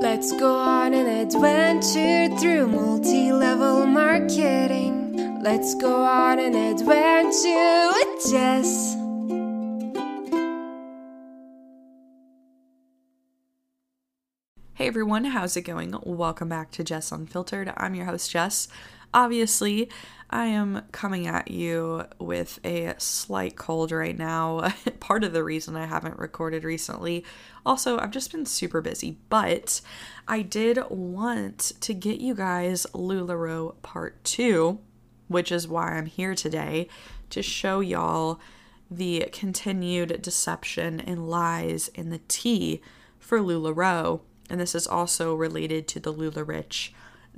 Let's go on an adventure through multi level marketing. Let's go on an adventure with Jess. Hey everyone, how's it going? Welcome back to Jess Unfiltered. I'm your host, Jess. Obviously, I am coming at you with a slight cold right now. Part of the reason I haven't recorded recently. Also, I've just been super busy, but I did want to get you guys LuLaRoe Part 2, which is why I'm here today to show y'all the continued deception and lies in the tea for LuLaRoe and this is also related to the LuLaRich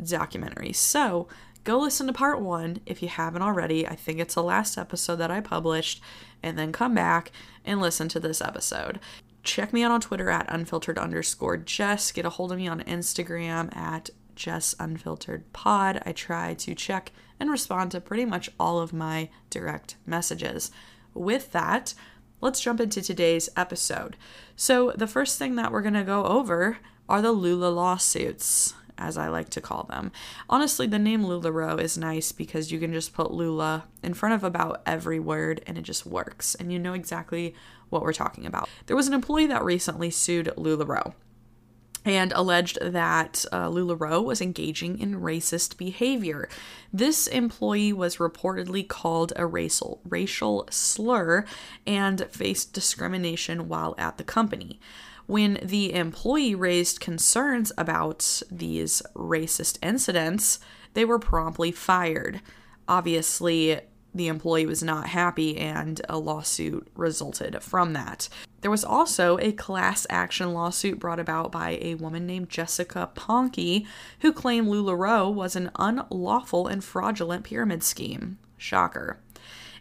documentary. So go listen to part one if you haven't already. I think it's the last episode that I published, and then come back and listen to this episode. Check me out on Twitter at unfiltered underscore Jess. Get a hold of me on Instagram at Jess Unfiltered Pod. I try to check and respond to pretty much all of my direct messages. With that, let's jump into today's episode. So, the first thing that we're going to go over are the Lula lawsuits, as I like to call them. Honestly, the name LuLaRoe is nice because you can just put Lula in front of about every word and it just works, and you know exactly what we're talking about. There was an employee that recently sued LuLaRoe and alleged that uh, LuLaRoe was engaging in racist behavior. This employee was reportedly called a racial racial slur and faced discrimination while at the company. When the employee raised concerns about these racist incidents, they were promptly fired. Obviously, the employee was not happy and a lawsuit resulted from that. There was also a class action lawsuit brought about by a woman named Jessica Ponke who claimed LuLaRoe was an unlawful and fraudulent pyramid scheme. Shocker.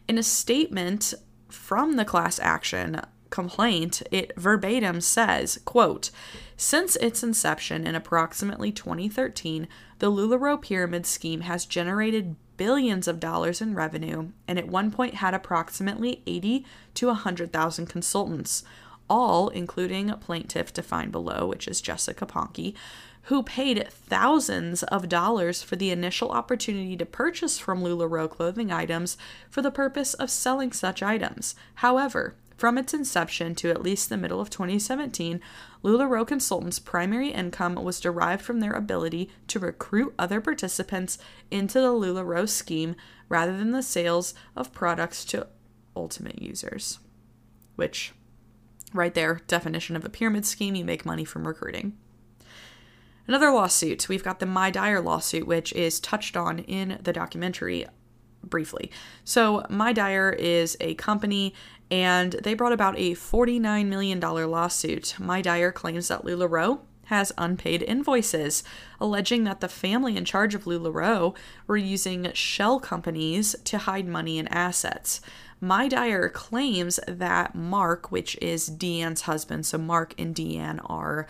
In a statement from the class action, complaint, it verbatim says, quote, since its inception in approximately 2013, the LuLaRoe pyramid scheme has generated billions of dollars in revenue and at one point had approximately 80 to 100,000 consultants, all including plaintiff defined below, which is Jessica Ponke, who paid thousands of dollars for the initial opportunity to purchase from LuLaRoe clothing items for the purpose of selling such items. However, from its inception to at least the middle of 2017, LuLaRoe Consultants' primary income was derived from their ability to recruit other participants into the LuLaRoe scheme rather than the sales of products to ultimate users. Which, right there, definition of a pyramid scheme you make money from recruiting. Another lawsuit, we've got the My Dyer lawsuit, which is touched on in the documentary briefly. So, My Dyer is a company and they brought about a $49 million lawsuit. My Dyer claims that LuLaRoe has unpaid invoices, alleging that the family in charge of LuLaRoe were using shell companies to hide money and assets. My Dyer claims that Mark, which is Deanne's husband, so Mark and Deanne are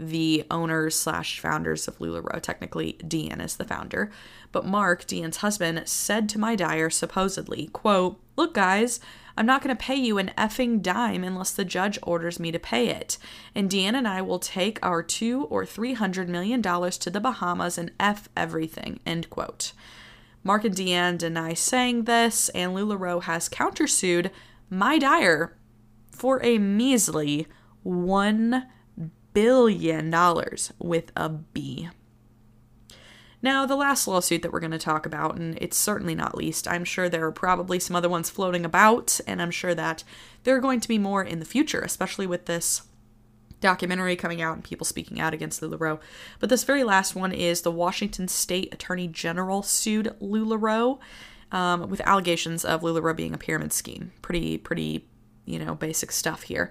the owners slash founders of LuLaRoe. Technically, Deanne is the founder. But Mark, Deanne's husband, said to my Dyer supposedly, quote, Look, guys, I'm not going to pay you an effing dime unless the judge orders me to pay it. And Deanne and I will take our two or three hundred million dollars to the Bahamas and F everything. End quote. Mark and Deanne deny saying this, and LuLaRoe has countersued My Dyer for a measly one billion dollars with a B. Now, the last lawsuit that we're going to talk about, and it's certainly not least, I'm sure there are probably some other ones floating about, and I'm sure that there are going to be more in the future, especially with this documentary coming out and people speaking out against LuLaRoe. But this very last one is the Washington State Attorney General sued LuLaRoe um, with allegations of LuLaRoe being a pyramid scheme. Pretty, pretty, you know, basic stuff here.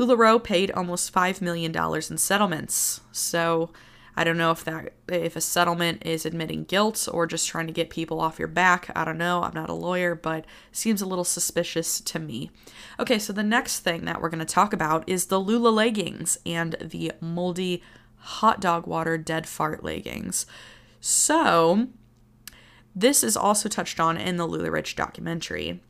LuLaRoe paid almost $5 million in settlements. So I don't know if that if a settlement is admitting guilt or just trying to get people off your back. I don't know. I'm not a lawyer, but seems a little suspicious to me. Okay, so the next thing that we're going to talk about is the Lula leggings and the moldy hot dog water dead fart leggings. So, this is also touched on in the LuLaRich documentary.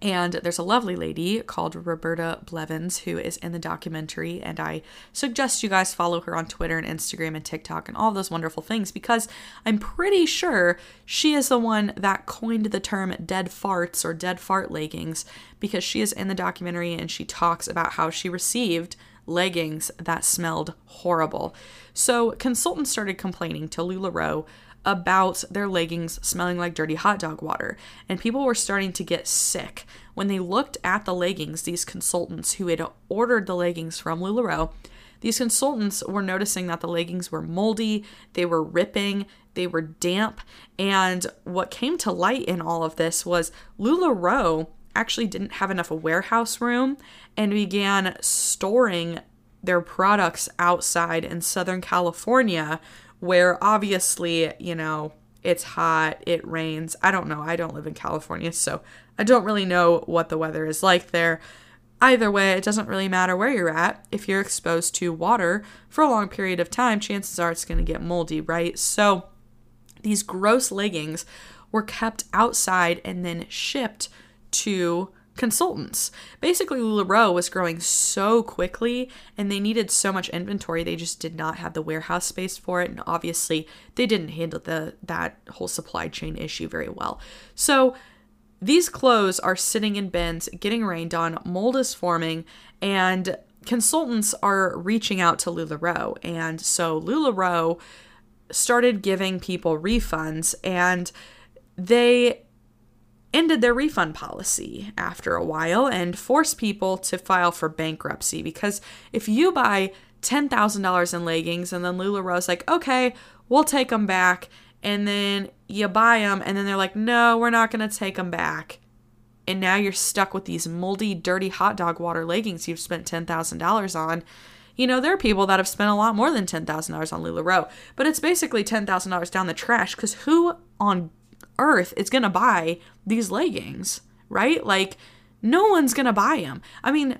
And there's a lovely lady called Roberta Blevins who is in the documentary. And I suggest you guys follow her on Twitter and Instagram and TikTok and all those wonderful things because I'm pretty sure she is the one that coined the term dead farts or dead fart leggings because she is in the documentary and she talks about how she received leggings that smelled horrible. So consultants started complaining to LuLaRoe about their leggings smelling like dirty hot dog water, and people were starting to get sick. When they looked at the leggings, these consultants who had ordered the leggings from LuLaRoe, these consultants were noticing that the leggings were moldy, they were ripping, they were damp, and what came to light in all of this was LuLaRoe actually didn't have enough warehouse room and began storing their products outside in Southern California where obviously, you know, it's hot, it rains. I don't know. I don't live in California, so I don't really know what the weather is like there. Either way, it doesn't really matter where you're at. If you're exposed to water for a long period of time, chances are it's going to get moldy, right? So these gross leggings were kept outside and then shipped to consultants. Basically, LuLaRoe was growing so quickly and they needed so much inventory, they just did not have the warehouse space for it. And obviously, they didn't handle the that whole supply chain issue very well. So these clothes are sitting in bins, getting rained on, mold is forming, and consultants are reaching out to LuLaRoe. And so LuLaRoe started giving people refunds and they ended their refund policy after a while and forced people to file for bankruptcy because if you buy $10,000 in leggings and then LuLaRoe's like, okay, we'll take them back. And then you buy them and then they're like, no, we're not going to take them back. And now you're stuck with these moldy, dirty hot dog water leggings you've spent $10,000 on. You know, there are people that have spent a lot more than $10,000 on LuLaRoe, but it's basically $10,000 down the trash because who on earth is going to buy these leggings, right? Like, no one's going to buy them. I mean,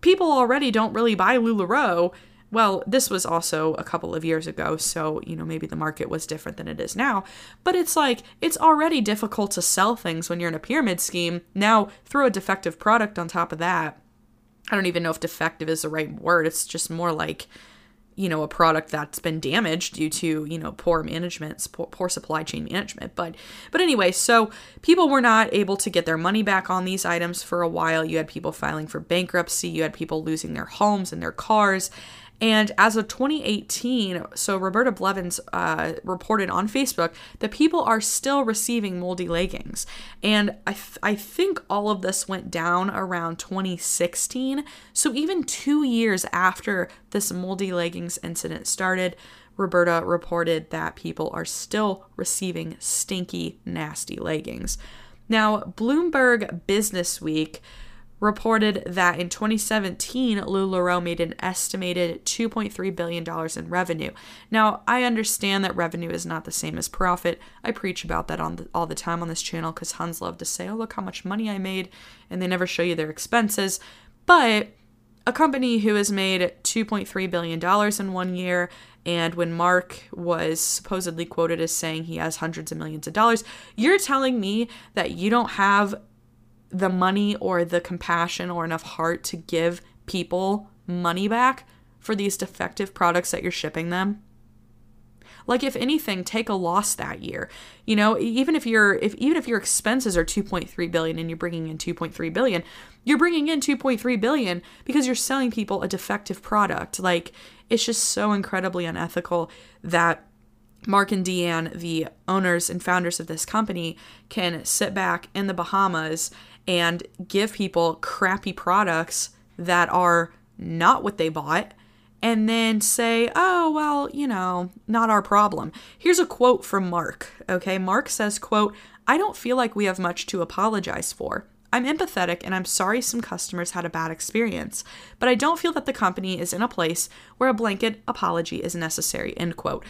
people already don't really buy LuLaRoe. Well, this was also a couple of years ago, so, you know, maybe the market was different than it is now. But it's like, it's already difficult to sell things when you're in a pyramid scheme. Now, throw a defective product on top of that. I don't even know if defective is the right word. It's just more like you know a product that's been damaged due to you know poor management poor, supply chain management. But but anyway so people were not able to get their money back on these items for a while. You had people filing for bankruptcy. You had people losing their homes and their cars and as of 2018, so Roberta Blevins uh, reported on Facebook that people are still receiving moldy leggings. And I, th- I think all of this went down around 2016. So even two years after this moldy leggings incident started, Roberta reported that people are still receiving stinky, nasty leggings. Now, Bloomberg Business Week reported that in 2017, LuLaRoe made an estimated $2.3 billion in revenue. Now, I understand that revenue is not the same as profit. I preach about that on the, all the time on this channel because Huns love to say, oh, look how much money I made, and they never show you their expenses. But a company who has made $2.3 billion in one year, and when Mark was supposedly quoted as saying he has hundreds of millions of dollars, you're telling me that you don't have the money or the compassion or enough heart to give people money back for these defective products that you're shipping them? Like if anything take a loss that year. You know even if your if even if your expenses are 2.3 billion and you're bringing in 2.3 billion you're bringing in 2.3 billion because you're selling people a defective product. Like it's just so incredibly unethical that Mark and Deanne, the owners and founders of this company, can sit back in the Bahamas and give people crappy products that are not what they bought and then say, "Oh, well, you know, not our problem." Here's a quote from Mark. Okay, Mark says, "Quote, I don't feel like we have much to apologize for. I'm empathetic and I'm sorry some customers had a bad experience, but I don't feel that the company is in a place where a blanket apology is necessary." End quote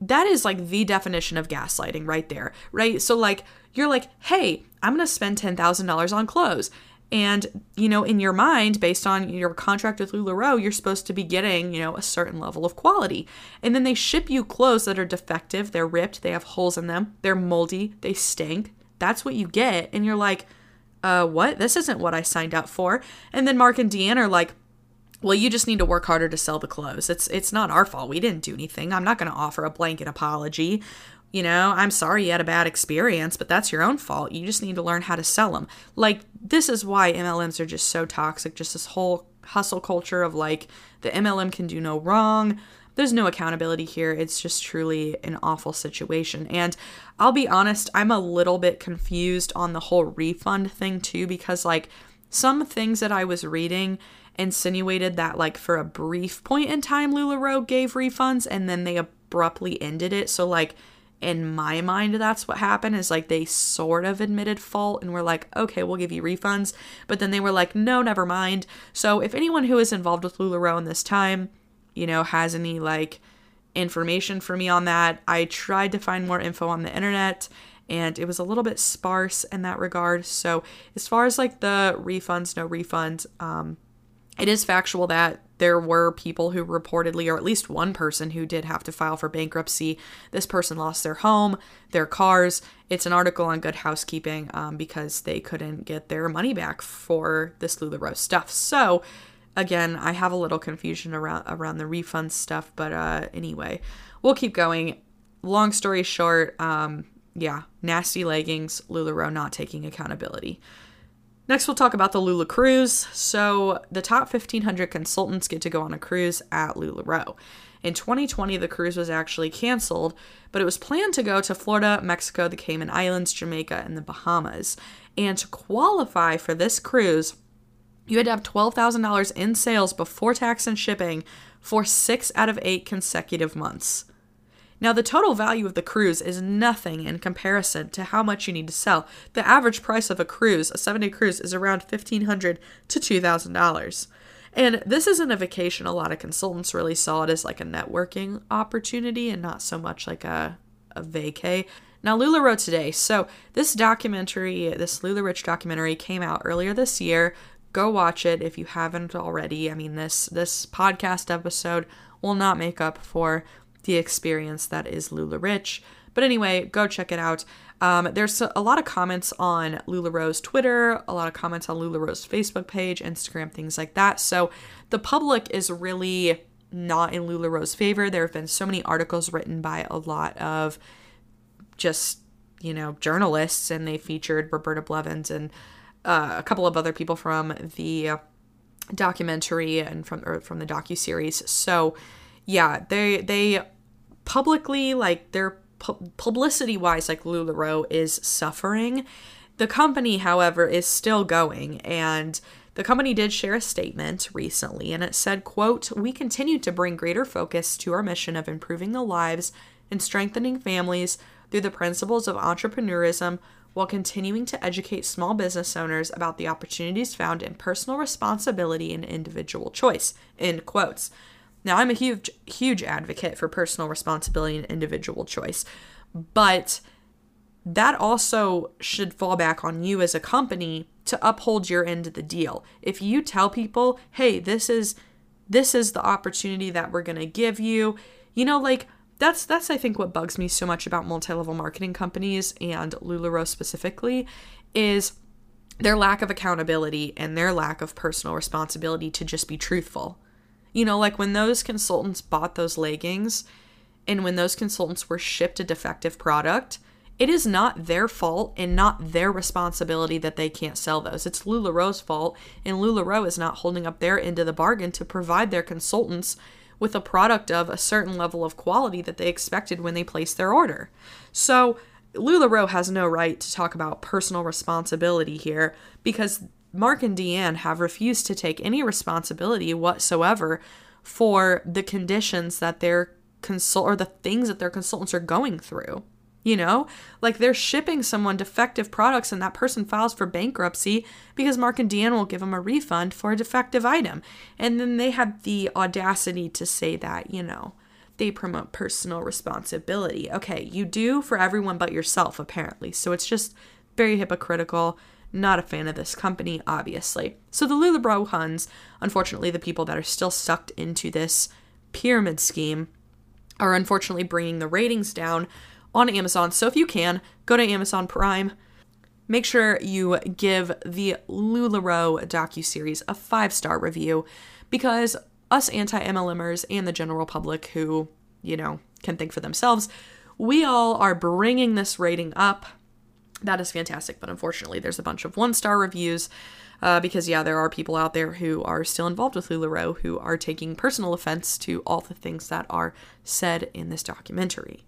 that is like the definition of gaslighting right there, right? So, like, you're like, hey, I'm gonna spend $10,000 on clothes. And, you know, in your mind, based on your contract with LuLaRoe, you're supposed to be getting, you know, a certain level of quality. And then they ship you clothes that are defective, they're ripped, they have holes in them, they're moldy, they stink. That's what you get. And you're like, uh, what? This isn't what I signed up for. And then Mark and Deanne are like, well, you just need to work harder to sell the clothes. It's it's not our fault. We didn't do anything. I'm not going to offer a blanket apology. You know, I'm sorry you had a bad experience, but that's your own fault. You just need to learn how to sell them. Like this is why MLMs are just so toxic. Just this whole hustle culture of like the MLM can do no wrong. There's no accountability here. It's just truly an awful situation. And I'll be honest, I'm a little bit confused on the whole refund thing too because like some things that I was reading insinuated that like for a brief point in time LuLaRoe gave refunds and then they abruptly ended it. So like in my mind that's what happened is like they sort of admitted fault and were like okay we'll give you refunds. But then they were like no never mind. So if anyone who is involved with LuLaRoe in this time you know has any like information for me on that I tried to find more info on the internet and it was a little bit sparse in that regard. So as far as like the refunds no refunds um it is factual that there were people who reportedly, or at least one person who did have to file for bankruptcy. This person lost their home, their cars. It's an article on Good Housekeeping um, because they couldn't get their money back for this LuLaRoe stuff. So, again, I have a little confusion around around the refund stuff, but uh, anyway, we'll keep going. Long story short, um, yeah, nasty leggings, LuLaRoe not taking accountability. Next, we'll talk about the Lula Cruise. So, the top 1,500 consultants get to go on a cruise at LuLaRoe. In 2020, the cruise was actually canceled, but it was planned to go to Florida, Mexico, the Cayman Islands, Jamaica, and the Bahamas. And to qualify for this cruise, you had to have $12,000 in sales before tax and shipping for six out of eight consecutive months. Now, the total value of the cruise is nothing in comparison to how much you need to sell. The average price of a cruise, a seven day cruise, is around 1,500 to $2,000. And this isn't a vacation. A lot of consultants really saw it as like a networking opportunity and not so much like a, a vacay. Now, LuLaRoe today. So, this documentary, this LuLaRich documentary, came out earlier this year. Go watch it if you haven't already. I mean, this this podcast episode will not make up for the experience that is LuLaRich. But anyway, go check it out. Um, there's a lot of comments on LuLaRoe's Twitter, a lot of comments on LuLaRoe's Facebook page, Instagram, things like that. So the public is really not in LuLaRoe's favor. There have been so many articles written by a lot of just, you know, journalists, and they featured Roberta Blevins and uh, a couple of other people from the documentary and from or from the docu series. So yeah, they they publicly like their pu- publicity wise like LuLaRoe is suffering. The company, however, is still going and the company did share a statement recently and it said, quote, "We continue to bring greater focus to our mission of improving the lives and strengthening families through the principles of entrepreneurism while continuing to educate small business owners about the opportunities found in personal responsibility and individual choice." End quotes. Now, I'm a huge, huge advocate for personal responsibility and individual choice, but that also should fall back on you as a company to uphold your end of the deal. If you tell people, "Hey, this is this is the opportunity that we're going to give you," you know, like that's that's I think what bugs me so much about multi-level marketing companies and LuLaRoe specifically is their lack of accountability and their lack of personal responsibility to just be truthful. You know, like when those consultants bought those leggings and when those consultants were shipped a defective product, it is not their fault and not their responsibility that they can't sell those. It's LuLaRoe's fault, and LuLaRoe is not holding up their end of the bargain to provide their consultants with a product of a certain level of quality that they expected when they placed their order. So, LuLaRoe has no right to talk about personal responsibility here because Mark and Deanne have refused to take any responsibility whatsoever for the conditions that their consult or the things that their consultants are going through. You know, like they're shipping someone defective products and that person files for bankruptcy because Mark and Deanne will give them a refund for a defective item. And then they have the audacity to say that, you know, they promote personal responsibility. Okay, you do for everyone but yourself, apparently. So it's just very hypocritical. Not a fan of this company, obviously. So the LuLaRoe Huns, unfortunately, the people that are still sucked into this pyramid scheme, are unfortunately bringing the ratings down on Amazon. So if you can, go to Amazon Prime. make sure you give the LuLaRoe docu-series a five-star review because us anti-MLMers and the general public who, you know, can think for themselves, we all are bringing this rating up. That is fantastic, but unfortunately, there's a bunch of one-star reviews uh, because yeah, there are people out there who are still involved with LuLaRoe who are taking personal offense to all the things that are said in this documentary.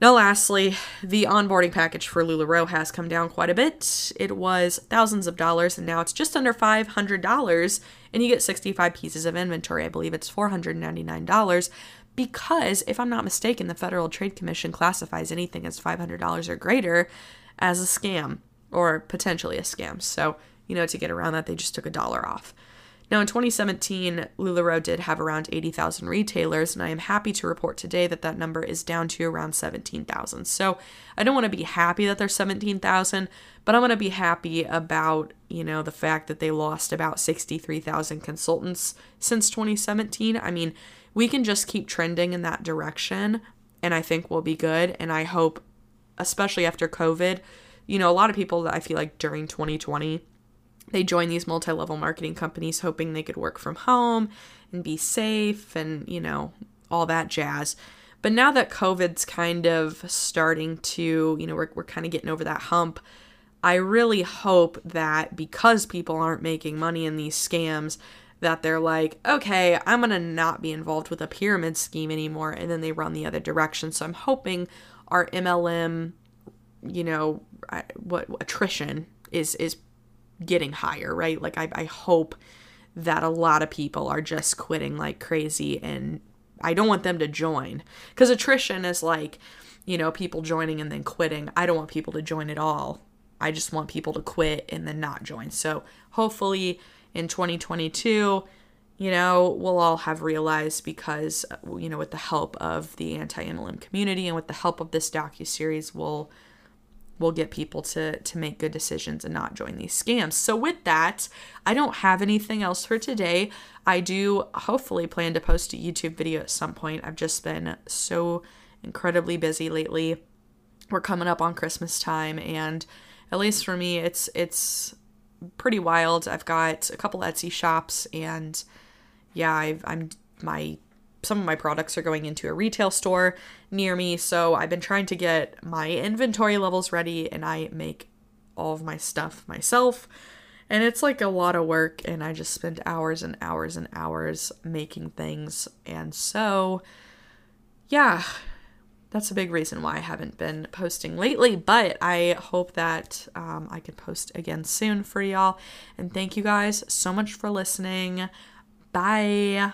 Now, lastly, the onboarding package for LuLaRoe has come down quite a bit. It was thousands of dollars, and now it's just under $500, and you get 65 pieces of inventory. I believe it's $499 because, if I'm not mistaken, the Federal Trade Commission classifies anything as $500 or greater as a scam or potentially a scam. So, you know, to get around that, they just took a dollar off. Now, in 2017, LuLaRoe did have around 80,000 retailers, and I am happy to report today that that number is down to around 17,000. So I don't want to be happy that there's 17,000, but I'm going to be happy about, you know, the fact that they lost about 63,000 consultants since 2017. I mean, we can just keep trending in that direction, and I think we'll be good. And I hope, especially after COVID, you know, a lot of people, that I feel like during 2020, they joined these multi level marketing companies hoping they could work from home and be safe and, you know, all that jazz. But now that COVID's kind of starting to, you know, we're, we're kind of getting over that hump, I really hope that because people aren't making money in these scams, that they're like, okay, I'm going to not be involved with a pyramid scheme anymore. And then they run the other direction. So I'm hoping our MLM, you know, what attrition is, is getting higher, right? Like, I, I hope that a lot of people are just quitting like crazy and I don't want them to join. Because attrition is like, you know, people joining and then quitting. I don't want people to join at all. I just want people to quit and then not join. So hopefully in 2022, you know, we'll all have realized because, you know, with the help of the anti MLM community and with the help of this docu series, we'll will get people to to make good decisions and not join these scams. So with that, I don't have anything else for today. I do hopefully plan to post a YouTube video at some point. I've just been so incredibly busy lately. We're coming up on Christmas time and at least for me it's it's pretty wild. I've got a couple Etsy shops and yeah, I've, I'm my some of my products are going into a retail store near me, so I've been trying to get my inventory levels ready and I make all of my stuff myself. And it's like a lot of work, and I just spend hours and hours and hours making things. And so, yeah, that's a big reason why I haven't been posting lately. But I hope that um, I can post again soon for y'all. And thank you guys so much for listening. Bye.